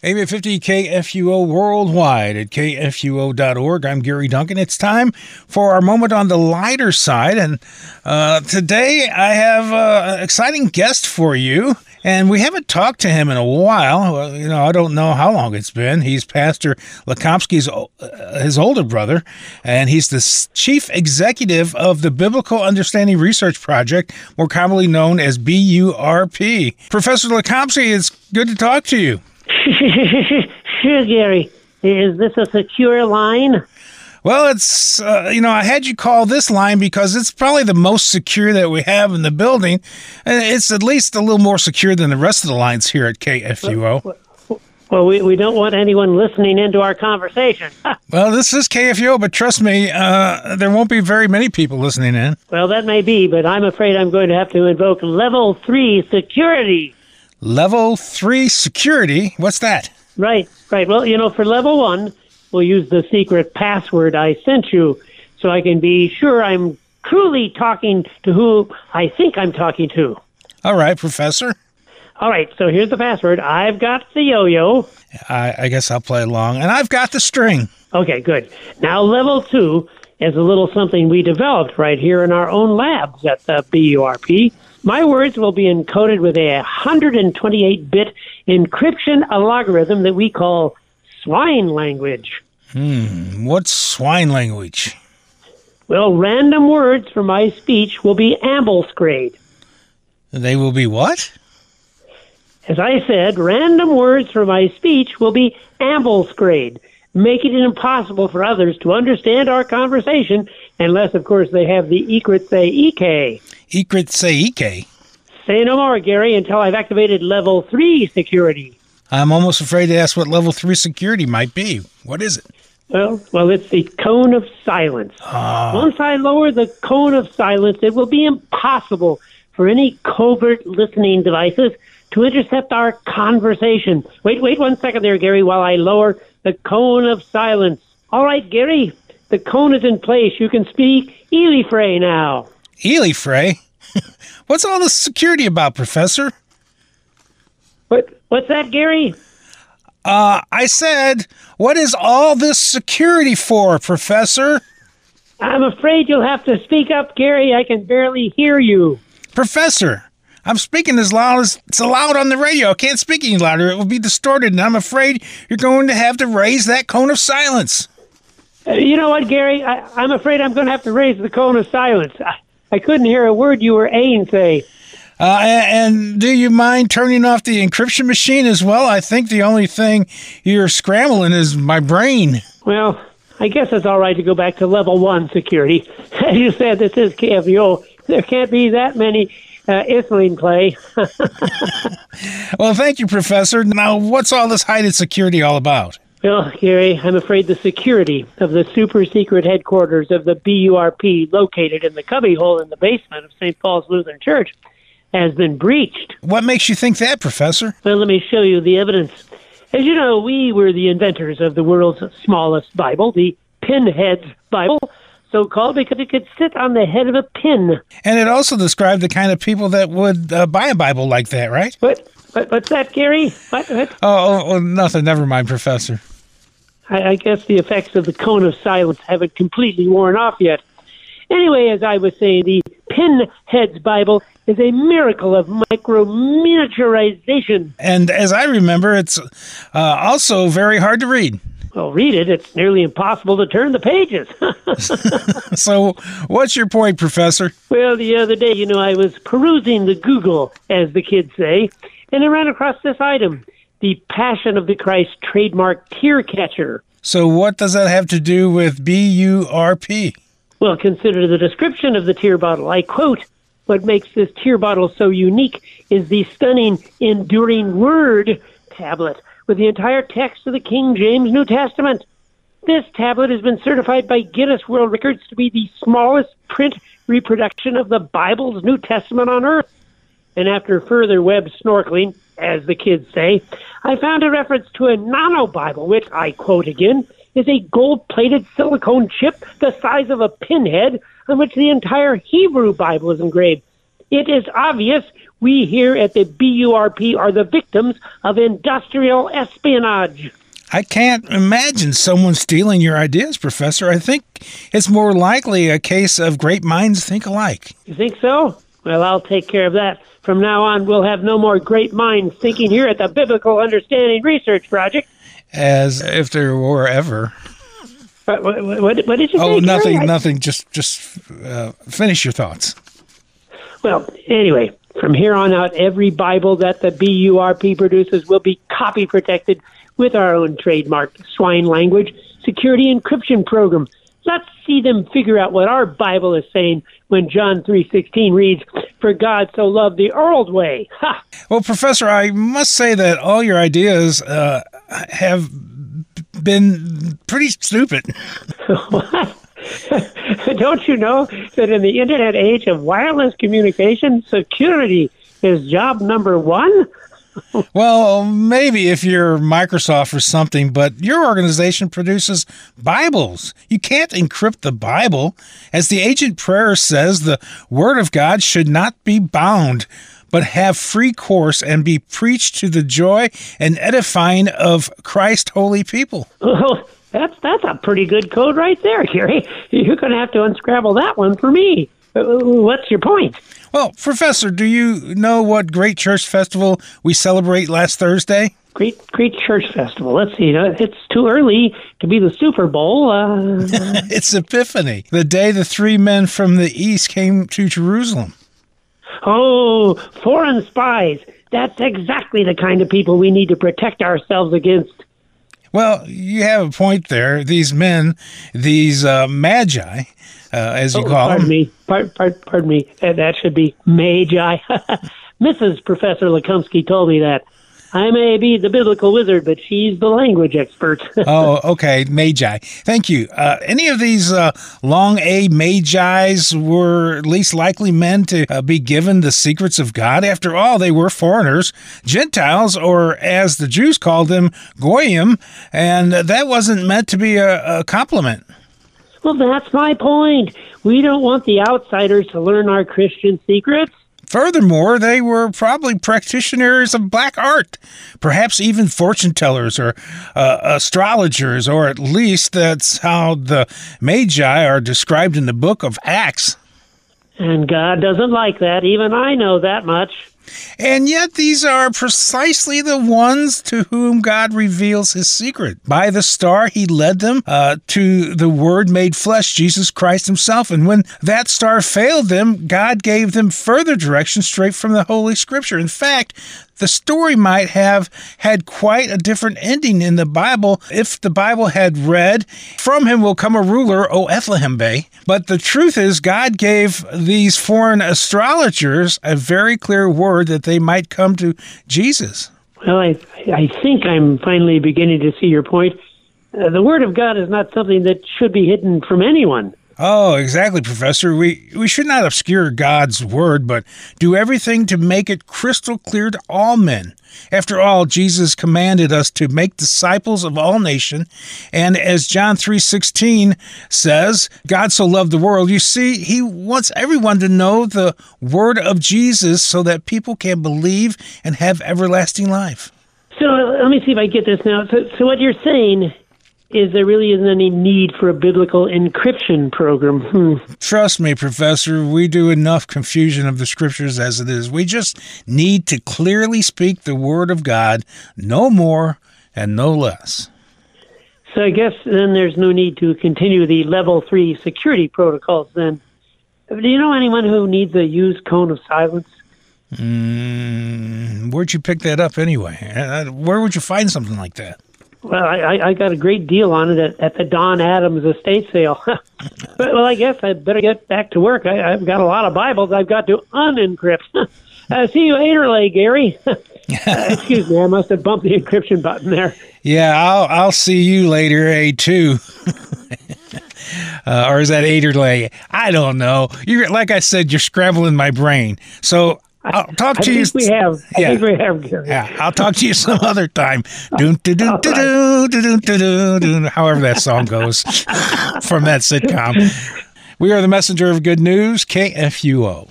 AM 50 KFUO worldwide at kfuo.org. I'm Gary Duncan. It's time for our moment on the lighter side. And uh, today I have uh, an exciting guest for you. And we haven't talked to him in a while. Well, you know, I don't know how long it's been. He's Pastor Lukomski's uh, his older brother, and he's the chief executive of the Biblical Understanding Research Project, more commonly known as BURP. Professor Lakomsky, it's good to talk to you. sure, Gary. Is this a secure line? Well, it's, uh, you know, I had you call this line because it's probably the most secure that we have in the building. And it's at least a little more secure than the rest of the lines here at KFUO. Well, well we, we don't want anyone listening into our conversation. well, this is KFUO, but trust me, uh, there won't be very many people listening in. Well, that may be, but I'm afraid I'm going to have to invoke level three security. Level three security? What's that? Right, right. Well, you know, for level one, we'll use the secret password I sent you so I can be sure I'm truly talking to who I think I'm talking to. All right, Professor. All right, so here's the password. I've got the yo yo. I, I guess I'll play along. And I've got the string. Okay, good. Now, level two is a little something we developed right here in our own labs at the BURP. My words will be encoded with a 128 bit encryption algorithm that we call swine language. Hmm, what's swine language? Well, random words from my speech will be ambuscade. They will be what? As I said, random words from my speech will be ambuscade, making it impossible for others to understand our conversation unless, of course, they have the Ekrit say EK. Ekrit say EK? Say no more, Gary, until I've activated level 3 security. I'm almost afraid to ask what level 3 security might be. What is it? Well, well, it's the cone of silence. Ah. Once I lower the cone of silence, it will be impossible for any covert listening devices to intercept our conversation. Wait, wait one second there, Gary, while I lower the cone of silence. All right, Gary, the cone is in place. You can speak Elifray now. Elifray? What's all this security about, Professor? What? What's that, Gary? Uh, I said, what is all this security for, Professor? I'm afraid you'll have to speak up, Gary. I can barely hear you. Professor, I'm speaking as loud as it's allowed on the radio. I can't speak any louder. It will be distorted, and I'm afraid you're going to have to raise that cone of silence. Uh, you know what, Gary? I, am afraid I'm going to have to raise the cone of silence. I, I couldn't hear a word you were saying. say. Uh, and do you mind turning off the encryption machine as well? I think the only thing you're scrambling is my brain. Well, I guess it's all right to go back to level one security. As you said, this is KFUO. There can't be that many uh, Isling play. well, thank you, Professor. Now, what's all this heightened security all about? Well, Gary, I'm afraid the security of the super secret headquarters of the BURP located in the cubbyhole in the basement of St. Paul's Lutheran Church has been breached. What makes you think that, Professor? Well, let me show you the evidence. As you know, we were the inventors of the world's smallest Bible, the Pinhead's Bible, so called because it could sit on the head of a pin. And it also described the kind of people that would uh, buy a Bible like that, right? What? What what's that, Gary? What? what? Oh, oh, oh, nothing. Never mind, Professor. I, I guess the effects of the cone of silence haven't completely worn off yet. Anyway, as I was saying, the Pinhead's Bible is a miracle of micro miniaturization. And as I remember, it's uh, also very hard to read. Well, read it. It's nearly impossible to turn the pages. so, what's your point, Professor? Well, the other day, you know, I was perusing the Google, as the kids say, and I ran across this item the Passion of the Christ trademark tear catcher. So, what does that have to do with BURP? Well, consider the description of the tear bottle. I quote, what makes this tear bottle so unique is the stunning Enduring Word tablet with the entire text of the King James New Testament. This tablet has been certified by Guinness World Records to be the smallest print reproduction of the Bible's New Testament on earth. And after further web snorkeling, as the kids say, I found a reference to a nano Bible, which I quote again, is a gold plated silicone chip the size of a pinhead on which the entire Hebrew Bible is engraved. it is obvious we here at the BURP are the victims of industrial espionage. I can't imagine someone stealing your ideas, Professor. I think it's more likely a case of great minds think alike. You think so? Well, I'll take care of that. From now on, we'll have no more great minds thinking here at the Biblical Understanding Research Project. As if there were ever. What, what, what, did you oh, say? nothing, Gary? Nothing. Just, just uh, finish your thoughts. Well, anyway, from here on out, every Bible that the BURP produces will be copy protected with our own trademark swine language security encryption program. Let's see them figure out what our Bible is saying when John 3:16 reads, "For God so loved the world way." Ha! Well, Professor, I must say that all your ideas uh, have been pretty stupid. Don't you know that in the internet age of wireless communication, security is job number 1? Well, maybe if you're Microsoft or something, but your organization produces Bibles. You can't encrypt the Bible. As the ancient prayer says, the Word of God should not be bound, but have free course and be preached to the joy and edifying of Christ holy people. That's that's a pretty good code right there, Gary. You're going to have to unscramble that one for me. Uh, What's your point? Well, Professor, do you know what great church festival we celebrate last Thursday? Great, great church festival. Let's see. uh, It's too early to be the Super Bowl. Uh, It's Epiphany, the day the three men from the east came to Jerusalem. oh, foreign spies. That's exactly the kind of people we need to protect ourselves against. Well, you have a point there. These men, these uh, magi, uh, as you Oh, call pardon them. me. Par- par- pardon me. That should be Magi. Mrs. Professor Lukomski told me that. I may be the biblical wizard, but she's the language expert. oh, okay, magi. Thank you. Uh, any of these uh, long A magi's were least likely men to uh, be given the secrets of God? After all, they were foreigners, Gentiles, or as the Jews called them, goyim, and that wasn't meant to be a, a compliment. well, that's my point. We don't want the outsiders to learn our Christian secrets. Furthermore, they were probably practitioners of black art, perhaps even fortune tellers or uh, astrologers, or at least that's how the Magi are described in the book of Acts. And God doesn't like that. Even I know that much. And yet, these are precisely the ones to whom God reveals his secret. By the star, he led them uh, to the Word made flesh, Jesus Christ himself. And when that star failed them, God gave them further direction straight from the Holy Scripture. In fact, the story might have had quite a different ending in the Bible if the Bible had read, From him will come a ruler, O Ethlehem Bay. But the truth is, God gave these foreign astrologers a very clear word that they might come to Jesus. Well, I, I think I'm finally beginning to see your point. Uh, the Word of God is not something that should be hidden from anyone. Oh, exactly, Professor. We we should not obscure God's word, but do everything to make it crystal clear to all men. After all, Jesus commanded us to make disciples of all nation, and as John 3:16 says, God so loved the world. You see, he wants everyone to know the word of Jesus so that people can believe and have everlasting life. So let me see if I get this now. So, so what you're saying is there really isn't any need for a biblical encryption program. Hmm. Trust me, Professor, we do enough confusion of the scriptures as it is. We just need to clearly speak the word of God, no more and no less. So I guess then there's no need to continue the level three security protocols. Then, do you know anyone who needs a used cone of silence? Mm, where'd you pick that up anyway? Uh, Where would you find something like that? Well, I, I, got a great deal on it at, at the Don Adams estate sale. but, well, I guess I better get back to work. I, I've got a lot of Bibles I've got to unencrypt. uh, see you later, lay, Gary. uh, excuse me, I must have bumped the encryption button there. Yeah, I'll I'll see you later, A two. uh, or is that lay? I don't know. You're like I said, you're scrambling my brain. So I'll talk I to you. We have. I yeah. think we have, Gary. Yeah, I'll talk to you some other time. However that song goes from that sitcom. We are the messenger of good news, KFUO.